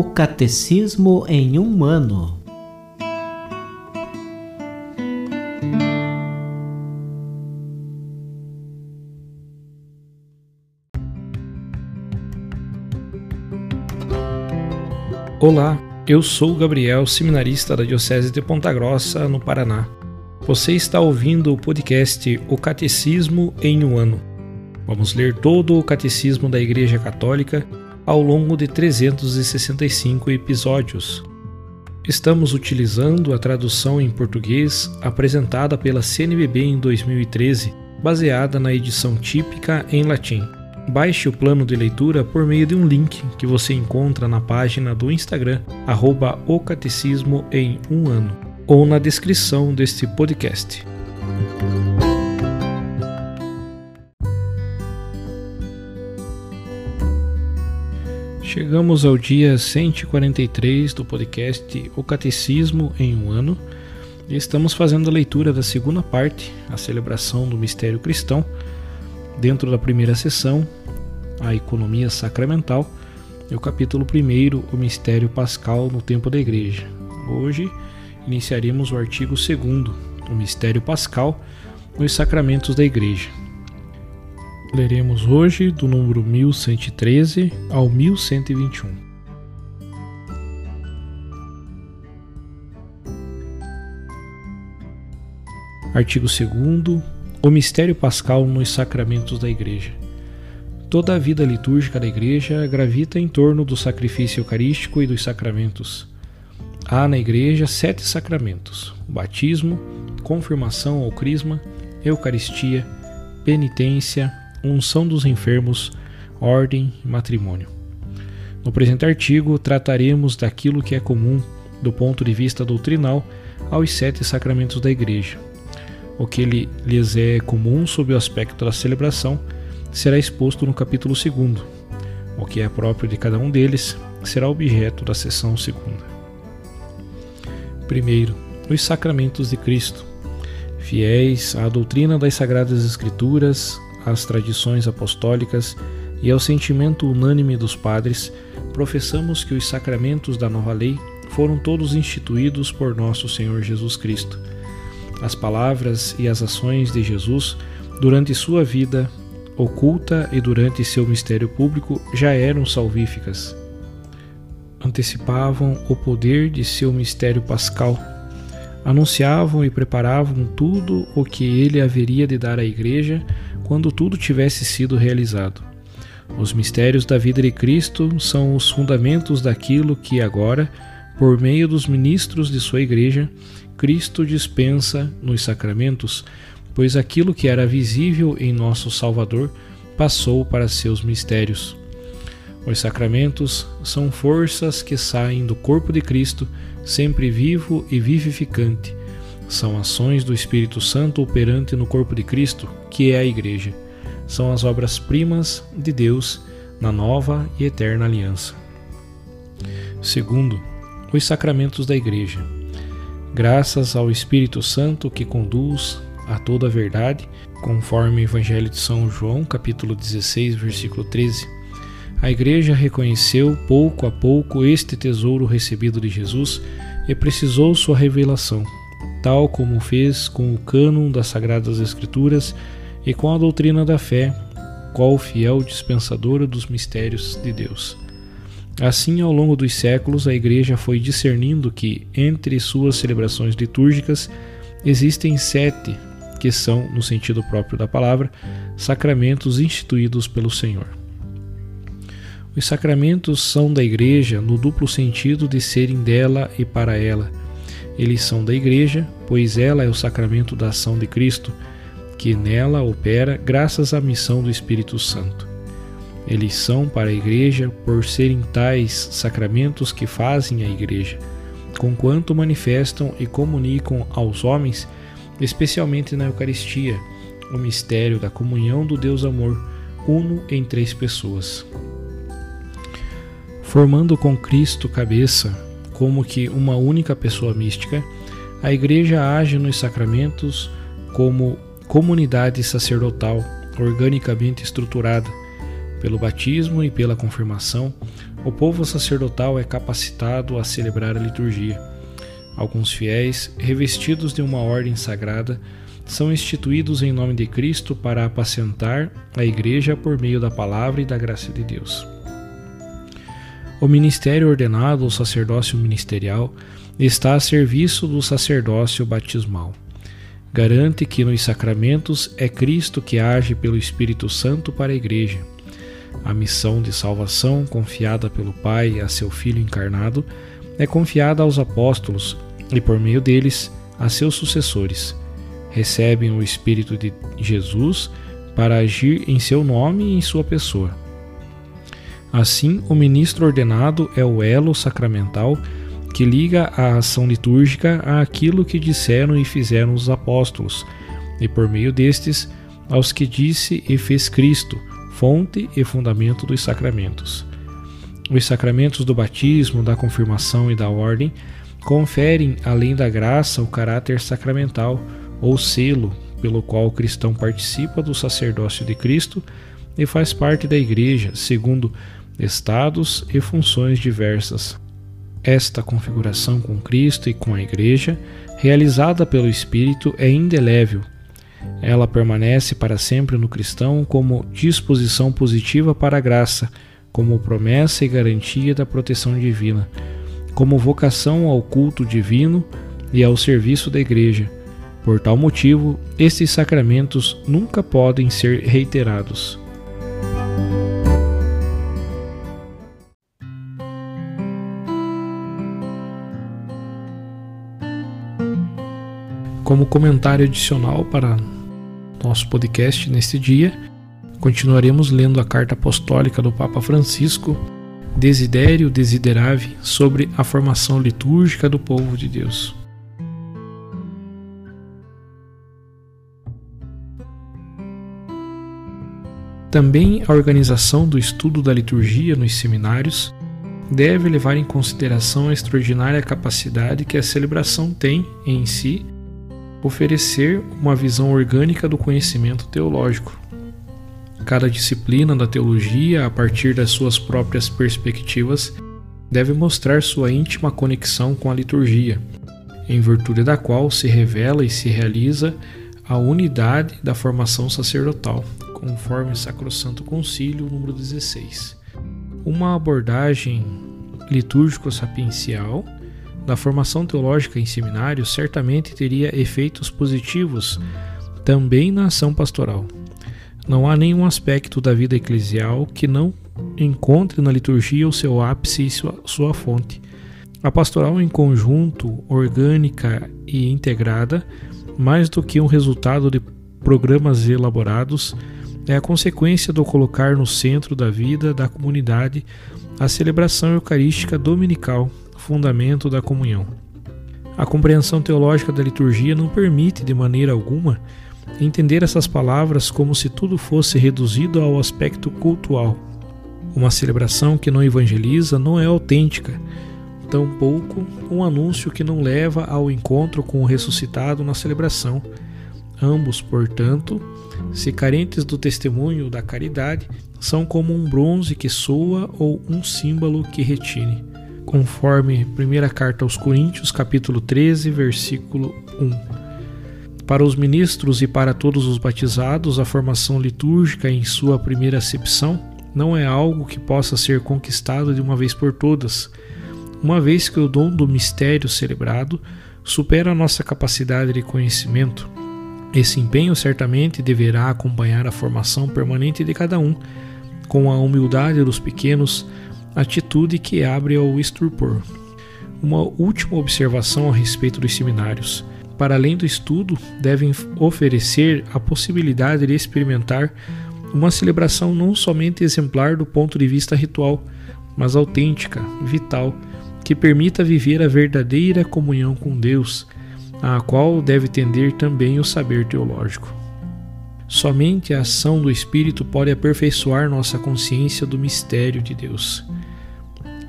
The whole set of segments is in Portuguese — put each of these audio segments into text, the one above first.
O Catecismo em um ano. Olá, eu sou Gabriel, seminarista da Diocese de Ponta Grossa, no Paraná. Você está ouvindo o podcast O Catecismo em um ano. Vamos ler todo o Catecismo da Igreja Católica ao longo de 365 episódios. Estamos utilizando a tradução em português apresentada pela CNBB em 2013, baseada na edição típica em latim. Baixe o plano de leitura por meio de um link que você encontra na página do Instagram, arroba o Catecismo em um ano, ou na descrição deste podcast. Chegamos ao dia 143 do podcast O Catecismo em um ano e estamos fazendo a leitura da segunda parte, a celebração do mistério cristão. Dentro da primeira sessão, a economia sacramental, e o capítulo 1, o mistério pascal no tempo da igreja. Hoje iniciaremos o artigo 2, o mistério pascal nos sacramentos da igreja. Leremos hoje do número 1113 ao 1121. Artigo 2 O mistério pascal nos sacramentos da Igreja. Toda a vida litúrgica da Igreja gravita em torno do sacrifício eucarístico e dos sacramentos. Há na Igreja sete sacramentos: batismo, confirmação ou crisma, Eucaristia, penitência, unção dos enfermos, ordem e matrimônio. No presente artigo, trataremos daquilo que é comum, do ponto de vista doutrinal, aos sete sacramentos da Igreja. O que lhes é comum sob o aspecto da celebração será exposto no capítulo 2. O que é próprio de cada um deles será objeto da sessão segunda. Primeiro, os sacramentos de Cristo. Fiéis à doutrina das Sagradas Escrituras, às tradições apostólicas e ao sentimento unânime dos padres, professamos que os sacramentos da nova lei foram todos instituídos por nosso Senhor Jesus Cristo. As palavras e as ações de Jesus durante sua vida oculta e durante seu mistério público já eram salvíficas. Antecipavam o poder de seu mistério pascal. Anunciavam e preparavam tudo o que ele haveria de dar à Igreja quando tudo tivesse sido realizado. Os mistérios da vida de Cristo são os fundamentos daquilo que agora, por meio dos ministros de sua Igreja, Cristo dispensa nos sacramentos, pois aquilo que era visível em nosso Salvador passou para seus mistérios. Os sacramentos são forças que saem do corpo de Cristo, sempre vivo e vivificante, são ações do Espírito Santo operante no corpo de Cristo, que é a Igreja. São as obras-primas de Deus na nova e eterna aliança. Segundo, os sacramentos da Igreja. Graças ao Espírito Santo que conduz a toda a verdade, conforme o Evangelho de São João, capítulo 16, versículo 13, a Igreja reconheceu pouco a pouco este tesouro recebido de Jesus e precisou sua revelação tal como fez com o cânon das Sagradas Escrituras e com a doutrina da fé, qual fiel dispensadora dos mistérios de Deus. Assim, ao longo dos séculos, a Igreja foi discernindo que, entre suas celebrações litúrgicas, existem sete, que são, no sentido próprio da palavra, sacramentos instituídos pelo Senhor. Os sacramentos são da Igreja no duplo sentido de serem dela e para ela eles são da Igreja, pois ela é o sacramento da ação de Cristo, que nela opera graças à missão do Espírito Santo. Eles são para a Igreja por serem tais sacramentos que fazem a Igreja, conquanto manifestam e comunicam aos homens, especialmente na Eucaristia, o mistério da comunhão do Deus Amor, uno em três pessoas. Formando com Cristo cabeça, como que uma única pessoa mística, a Igreja age nos sacramentos como comunidade sacerdotal organicamente estruturada, Pelo batismo e pela confirmação, o povo sacerdotal é capacitado a celebrar a liturgia. Alguns fiéis, revestidos de uma ordem sagrada, são instituídos em nome de Cristo para apacentar a Igreja por meio da palavra e da graça de Deus. O ministério ordenado ao sacerdócio ministerial está a serviço do sacerdócio batismal. Garante que nos sacramentos é Cristo que age pelo Espírito Santo para a Igreja. A missão de salvação confiada pelo Pai a seu Filho encarnado é confiada aos apóstolos e, por meio deles, a seus sucessores. Recebem o Espírito de Jesus para agir em seu nome e em sua pessoa. Assim, o ministro ordenado é o elo sacramental que liga a ação litúrgica àquilo que disseram e fizeram os apóstolos, e por meio destes, aos que disse e fez Cristo, fonte e fundamento dos sacramentos. Os sacramentos do batismo, da confirmação e da ordem conferem, além da graça, o caráter sacramental ou selo pelo qual o cristão participa do sacerdócio de Cristo e faz parte da Igreja, segundo estados e funções diversas. Esta configuração com Cristo e com a Igreja, realizada pelo Espírito, é indelével. Ela permanece para sempre no cristão como disposição positiva para a graça, como promessa e garantia da proteção divina, como vocação ao culto divino e ao serviço da Igreja. Por tal motivo, estes sacramentos nunca podem ser reiterados. Como comentário adicional para nosso podcast neste dia, continuaremos lendo a carta apostólica do Papa Francisco, Desidério Desiderave, sobre a formação litúrgica do povo de Deus. Também a organização do estudo da liturgia nos seminários deve levar em consideração a extraordinária capacidade que a celebração tem em si oferecer uma visão orgânica do conhecimento teológico. Cada disciplina da teologia, a partir das suas próprias perspectivas, deve mostrar sua íntima conexão com a liturgia, em virtude da qual se revela e se realiza a unidade da formação sacerdotal, conforme Sacrosanto Concílio número 16. Uma abordagem litúrgico-sapiencial da formação teológica em seminários certamente teria efeitos positivos também na ação pastoral. Não há nenhum aspecto da vida eclesial que não encontre na liturgia o seu ápice e sua, sua fonte. A pastoral em conjunto, orgânica e integrada, mais do que um resultado de programas elaborados, é a consequência do colocar no centro da vida da comunidade a celebração eucarística dominical fundamento da comunhão. A compreensão teológica da liturgia não permite, de maneira alguma, entender essas palavras como se tudo fosse reduzido ao aspecto cultual. Uma celebração que não evangeliza não é autêntica, tampouco um anúncio que não leva ao encontro com o ressuscitado na celebração. Ambos, portanto, se carentes do testemunho da caridade, são como um bronze que soa ou um símbolo que retine conforme primeira carta aos Coríntios, capítulo 13, versículo 1. Para os ministros e para todos os batizados, a formação litúrgica em sua primeira acepção não é algo que possa ser conquistado de uma vez por todas, uma vez que o dom do mistério celebrado supera a nossa capacidade de conhecimento. Esse empenho certamente deverá acompanhar a formação permanente de cada um, com a humildade dos pequenos, atitude que abre ao estupor. Uma última observação a respeito dos seminários. Para além do estudo, devem oferecer a possibilidade de experimentar uma celebração não somente exemplar do ponto de vista ritual, mas autêntica, vital, que permita viver a verdadeira comunhão com Deus, à qual deve tender também o saber teológico. Somente a ação do Espírito pode aperfeiçoar nossa consciência do mistério de Deus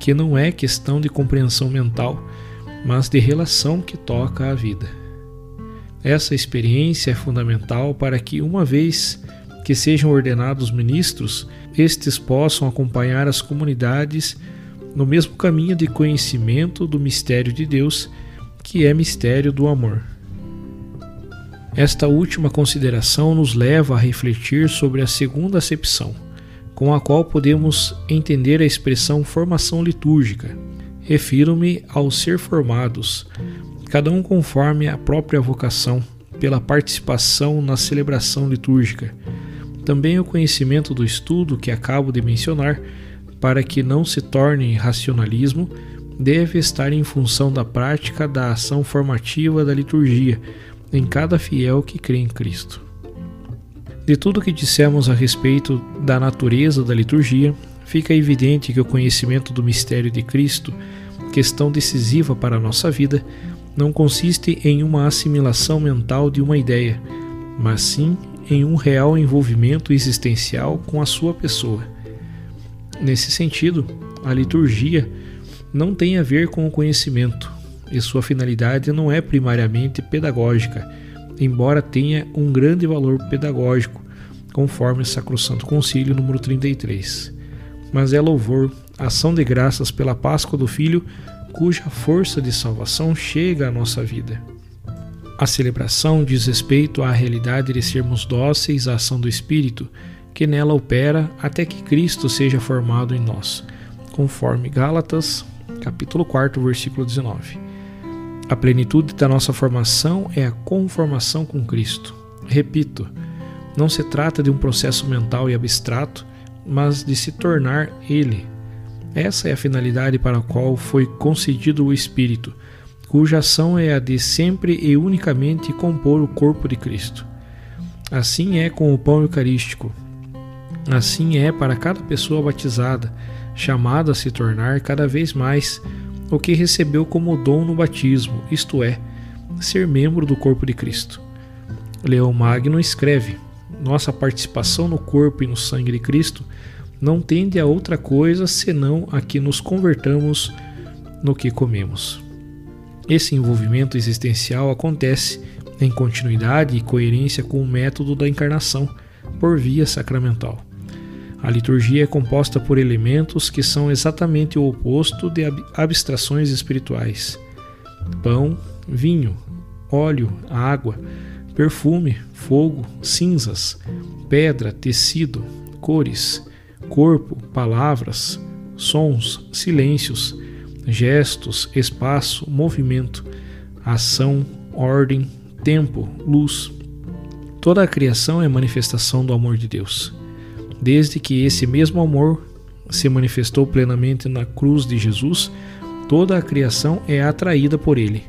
que não é questão de compreensão mental, mas de relação que toca a vida. Essa experiência é fundamental para que, uma vez que sejam ordenados ministros, estes possam acompanhar as comunidades no mesmo caminho de conhecimento do mistério de Deus, que é mistério do amor. Esta última consideração nos leva a refletir sobre a segunda acepção, com a qual podemos entender a expressão formação litúrgica. Refiro-me ao ser formados, cada um conforme a própria vocação, pela participação na celebração litúrgica. Também o conhecimento do estudo que acabo de mencionar, para que não se torne racionalismo, deve estar em função da prática da ação formativa da liturgia em cada fiel que crê em Cristo. De tudo que dissemos a respeito da natureza da liturgia, fica evidente que o conhecimento do mistério de Cristo, questão decisiva para a nossa vida, não consiste em uma assimilação mental de uma ideia, mas sim em um real envolvimento existencial com a sua pessoa. Nesse sentido, a liturgia não tem a ver com o conhecimento, e sua finalidade não é primariamente pedagógica, embora tenha um grande valor pedagógico, conforme o Sacrosanto Concílio número 33. Mas é louvor, ação de graças pela Páscoa do Filho, cuja força de salvação chega à nossa vida. A celebração diz respeito à realidade de sermos dóceis à ação do Espírito, que nela opera até que Cristo seja formado em nós, conforme Gálatas, capítulo 4, versículo 19. A plenitude da nossa formação é a conformação com Cristo. Repito, não se trata de um processo mental e abstrato, mas de se tornar Ele. Essa é a finalidade para a qual foi concedido o Espírito, cuja ação é a de sempre e unicamente compor o corpo de Cristo. Assim é com o pão eucarístico. Assim é para cada pessoa batizada, chamada a se tornar cada vez mais o que recebeu como dom no batismo, isto é, ser membro do corpo de Cristo. Leão Magno escreve: Nossa participação no corpo e no sangue de Cristo não tende a outra coisa senão a que nos convertamos no que comemos. Esse envolvimento existencial acontece em continuidade e coerência com o método da encarnação por via sacramental. A liturgia é composta por elementos que são exatamente o oposto de abstrações espirituais: pão, vinho, óleo, água, perfume, fogo, cinzas, pedra, tecido, cores, corpo, palavras, sons, silêncios, gestos, espaço, movimento, ação, ordem, tempo, luz. Toda a criação é manifestação do amor de Deus desde que esse mesmo amor se manifestou plenamente na cruz de Jesus, toda a criação é atraída por ele.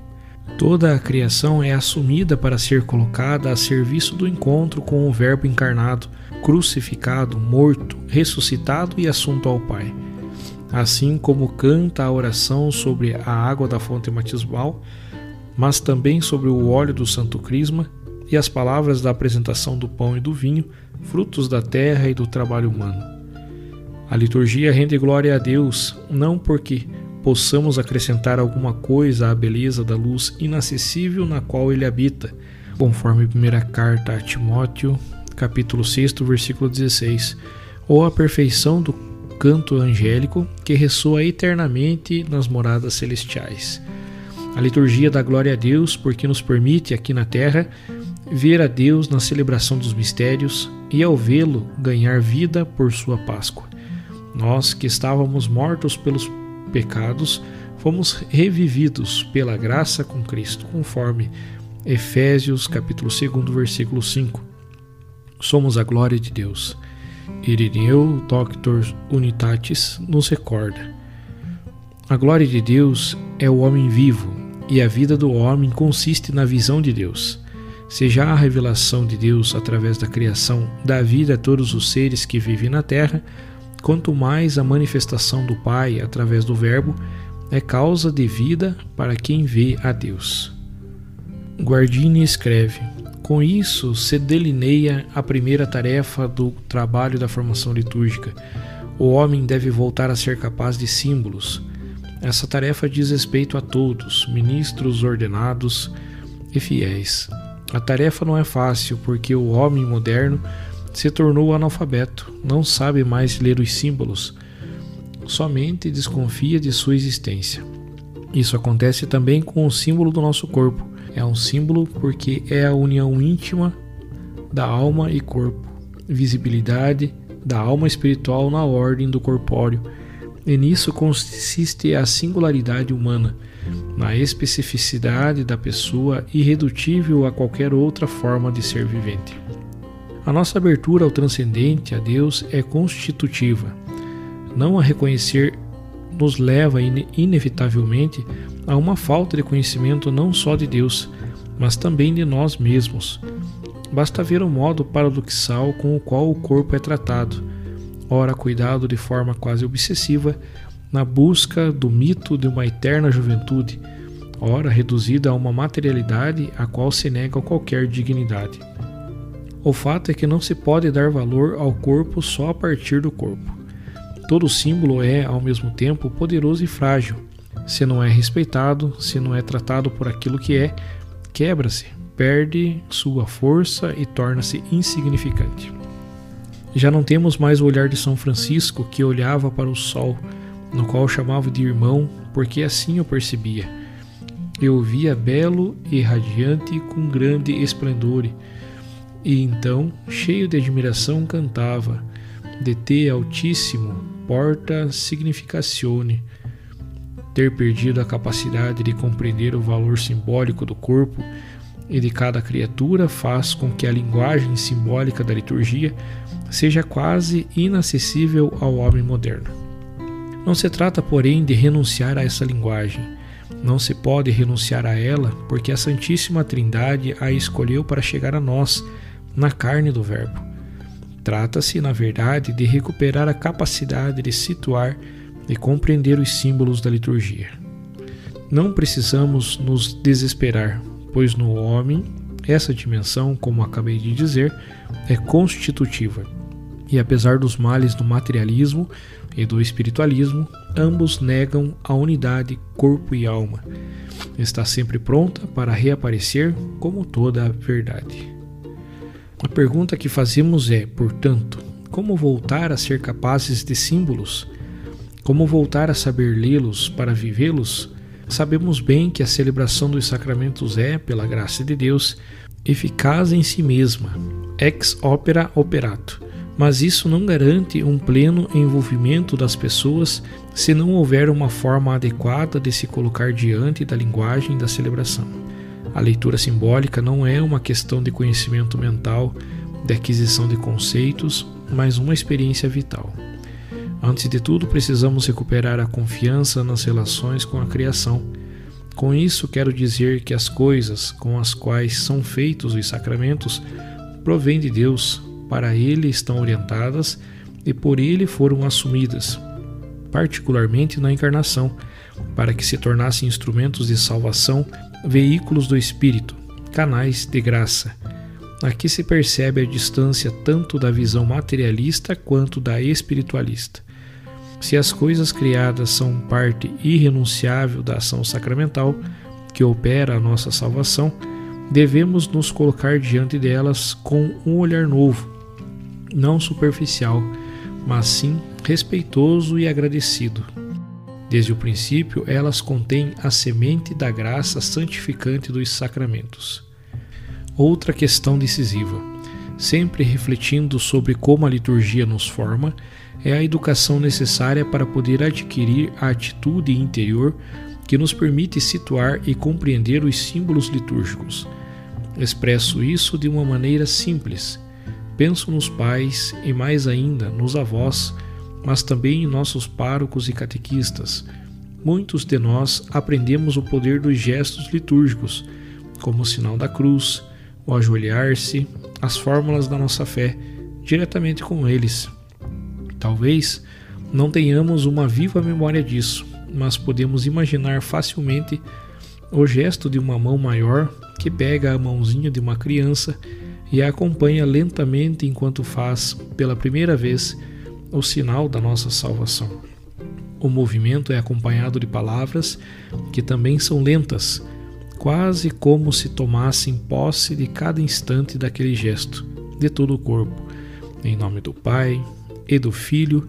Toda a criação é assumida para ser colocada a serviço do encontro com o Verbo encarnado, crucificado, morto, ressuscitado e assunto ao Pai. Assim como canta a oração sobre a água da fonte batismal, mas também sobre o óleo do Santo Crisma e as palavras da apresentação do pão e do vinho, frutos da terra e do trabalho humano. A liturgia rende glória a Deus, não porque possamos acrescentar alguma coisa à beleza da luz inacessível na qual ele habita, conforme primeira carta a Timóteo, capítulo 6, versículo 16, ou a perfeição do canto angélico que ressoa eternamente nas moradas celestiais. A liturgia dá glória a Deus porque nos permite aqui na terra ver a Deus na celebração dos mistérios e, ao vê-lo, ganhar vida por sua Páscoa. Nós que estávamos mortos pelos pecados, fomos revividos pela graça com Cristo, conforme Efésios capítulo 2, versículo 5. Somos a glória de Deus. Irineu Doctor Unitatis nos recorda. A glória de Deus é o homem vivo, e a vida do homem consiste na visão de Deus seja a revelação de Deus através da criação da vida a todos os seres que vivem na terra, quanto mais a manifestação do Pai através do Verbo é causa de vida para quem vê a Deus. Guardini escreve: Com isso se delineia a primeira tarefa do trabalho da formação litúrgica. O homem deve voltar a ser capaz de símbolos. Essa tarefa diz respeito a todos, ministros ordenados e fiéis. A tarefa não é fácil porque o homem moderno se tornou analfabeto, não sabe mais ler os símbolos, somente desconfia de sua existência. Isso acontece também com o símbolo do nosso corpo. É um símbolo porque é a união íntima da alma e corpo, visibilidade da alma espiritual na ordem do corpóreo. E nisso consiste a singularidade humana, na especificidade da pessoa irredutível a qualquer outra forma de ser vivente. A nossa abertura ao transcendente, a Deus, é constitutiva. Não a reconhecer nos leva inevitavelmente a uma falta de conhecimento não só de Deus, mas também de nós mesmos. Basta ver o modo paradoxal com o qual o corpo é tratado, ora cuidado de forma quase obsessiva, na busca do mito de uma eterna juventude, ora reduzida a uma materialidade a qual se nega qualquer dignidade. O fato é que não se pode dar valor ao corpo só a partir do corpo. Todo símbolo é, ao mesmo tempo, poderoso e frágil. Se não é respeitado, se não é tratado por aquilo que é, quebra-se, perde sua força e torna-se insignificante. Já não temos mais o olhar de São Francisco que olhava para o sol no qual chamava de irmão, porque assim o percebia. Eu via belo e radiante com grande esplendor, e então, cheio de admiração, cantava: De te altíssimo, porta significazione. Ter perdido a capacidade de compreender o valor simbólico do corpo e de cada criatura faz com que a linguagem simbólica da liturgia seja quase inacessível ao homem moderno. Não se trata, porém, de renunciar a essa linguagem. Não se pode renunciar a ela, porque a Santíssima Trindade a escolheu para chegar a nós, na carne do Verbo. Trata-se, na verdade, de recuperar a capacidade de situar e compreender os símbolos da liturgia. Não precisamos nos desesperar, pois no homem essa dimensão, como acabei de dizer, é constitutiva. E apesar dos males do materialismo, e do espiritualismo, ambos negam a unidade corpo e alma. Está sempre pronta para reaparecer como toda a verdade. A pergunta que fazemos é, portanto, como voltar a ser capazes de símbolos? Como voltar a saber lê-los para vivê-los? Sabemos bem que a celebração dos sacramentos é, pela graça de Deus, eficaz em si mesma, ex opera operato mas isso não garante um pleno envolvimento das pessoas se não houver uma forma adequada de se colocar diante da linguagem da celebração. A leitura simbólica não é uma questão de conhecimento mental, de aquisição de conceitos, mas uma experiência vital. Antes de tudo, precisamos recuperar a confiança nas relações com a criação. Com isso, quero dizer que as coisas com as quais são feitos os sacramentos provêm de Deus, para ele estão orientadas e por ele foram assumidas, particularmente na encarnação, para que se tornassem instrumentos de salvação, veículos do Espírito, canais de graça. Aqui se percebe a distância tanto da visão materialista quanto da espiritualista. Se as coisas criadas são parte irrenunciável da ação sacramental que opera a nossa salvação, devemos nos colocar diante delas com um olhar novo, não superficial, mas sim respeitoso e agradecido. Desde o princípio, elas contêm a semente da graça santificante dos sacramentos. Outra questão decisiva, sempre refletindo sobre como a liturgia nos forma, é a educação necessária para poder adquirir a atitude interior que nos permite situar e compreender os símbolos litúrgicos. Expresso isso de uma maneira simples Penso nos pais e mais ainda nos avós, mas também em nossos párocos e catequistas. Muitos de nós aprendemos o poder dos gestos litúrgicos, como o sinal da cruz, o ajoelhar-se, as fórmulas da nossa fé, diretamente com eles. Talvez não tenhamos uma viva memória disso, mas podemos imaginar facilmente o gesto de uma mão maior que pega a mãozinha de uma criança e a acompanha lentamente enquanto faz, pela primeira vez, o sinal da nossa salvação. O movimento é acompanhado de palavras que também são lentas, quase como se tomassem posse de cada instante daquele gesto, de todo o corpo, Em nome do Pai, e do Filho,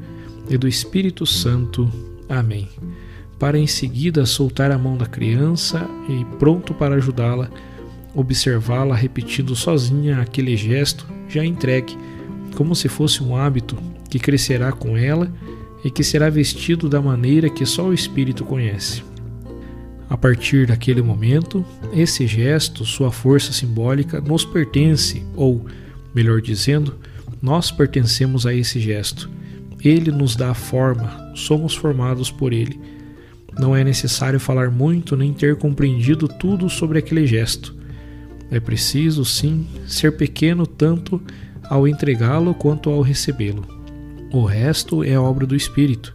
e do Espírito Santo. Amém. Para em seguida soltar a mão da criança e, pronto para ajudá-la, observá-la repetindo sozinha aquele gesto já entregue, como se fosse um hábito que crescerá com ela e que será vestido da maneira que só o Espírito conhece. A partir daquele momento, esse gesto, sua força simbólica, nos pertence, ou, melhor dizendo, nós pertencemos a esse gesto. Ele nos dá forma, somos formados por ele. Não é necessário falar muito nem ter compreendido tudo sobre aquele gesto. É preciso, sim, ser pequeno tanto ao entregá-lo quanto ao recebê-lo. O resto é obra do Espírito.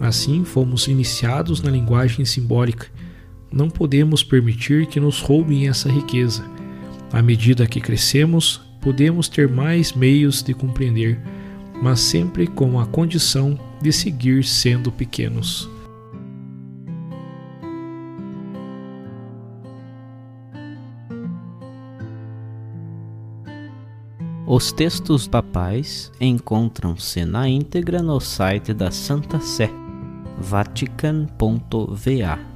Assim fomos iniciados na linguagem simbólica. Não podemos permitir que nos roubem essa riqueza. À medida que crescemos, podemos ter mais meios de compreender, mas sempre com a condição de seguir sendo pequenos. Os textos papais encontram-se na íntegra no site da Santa Sé, vatican.va.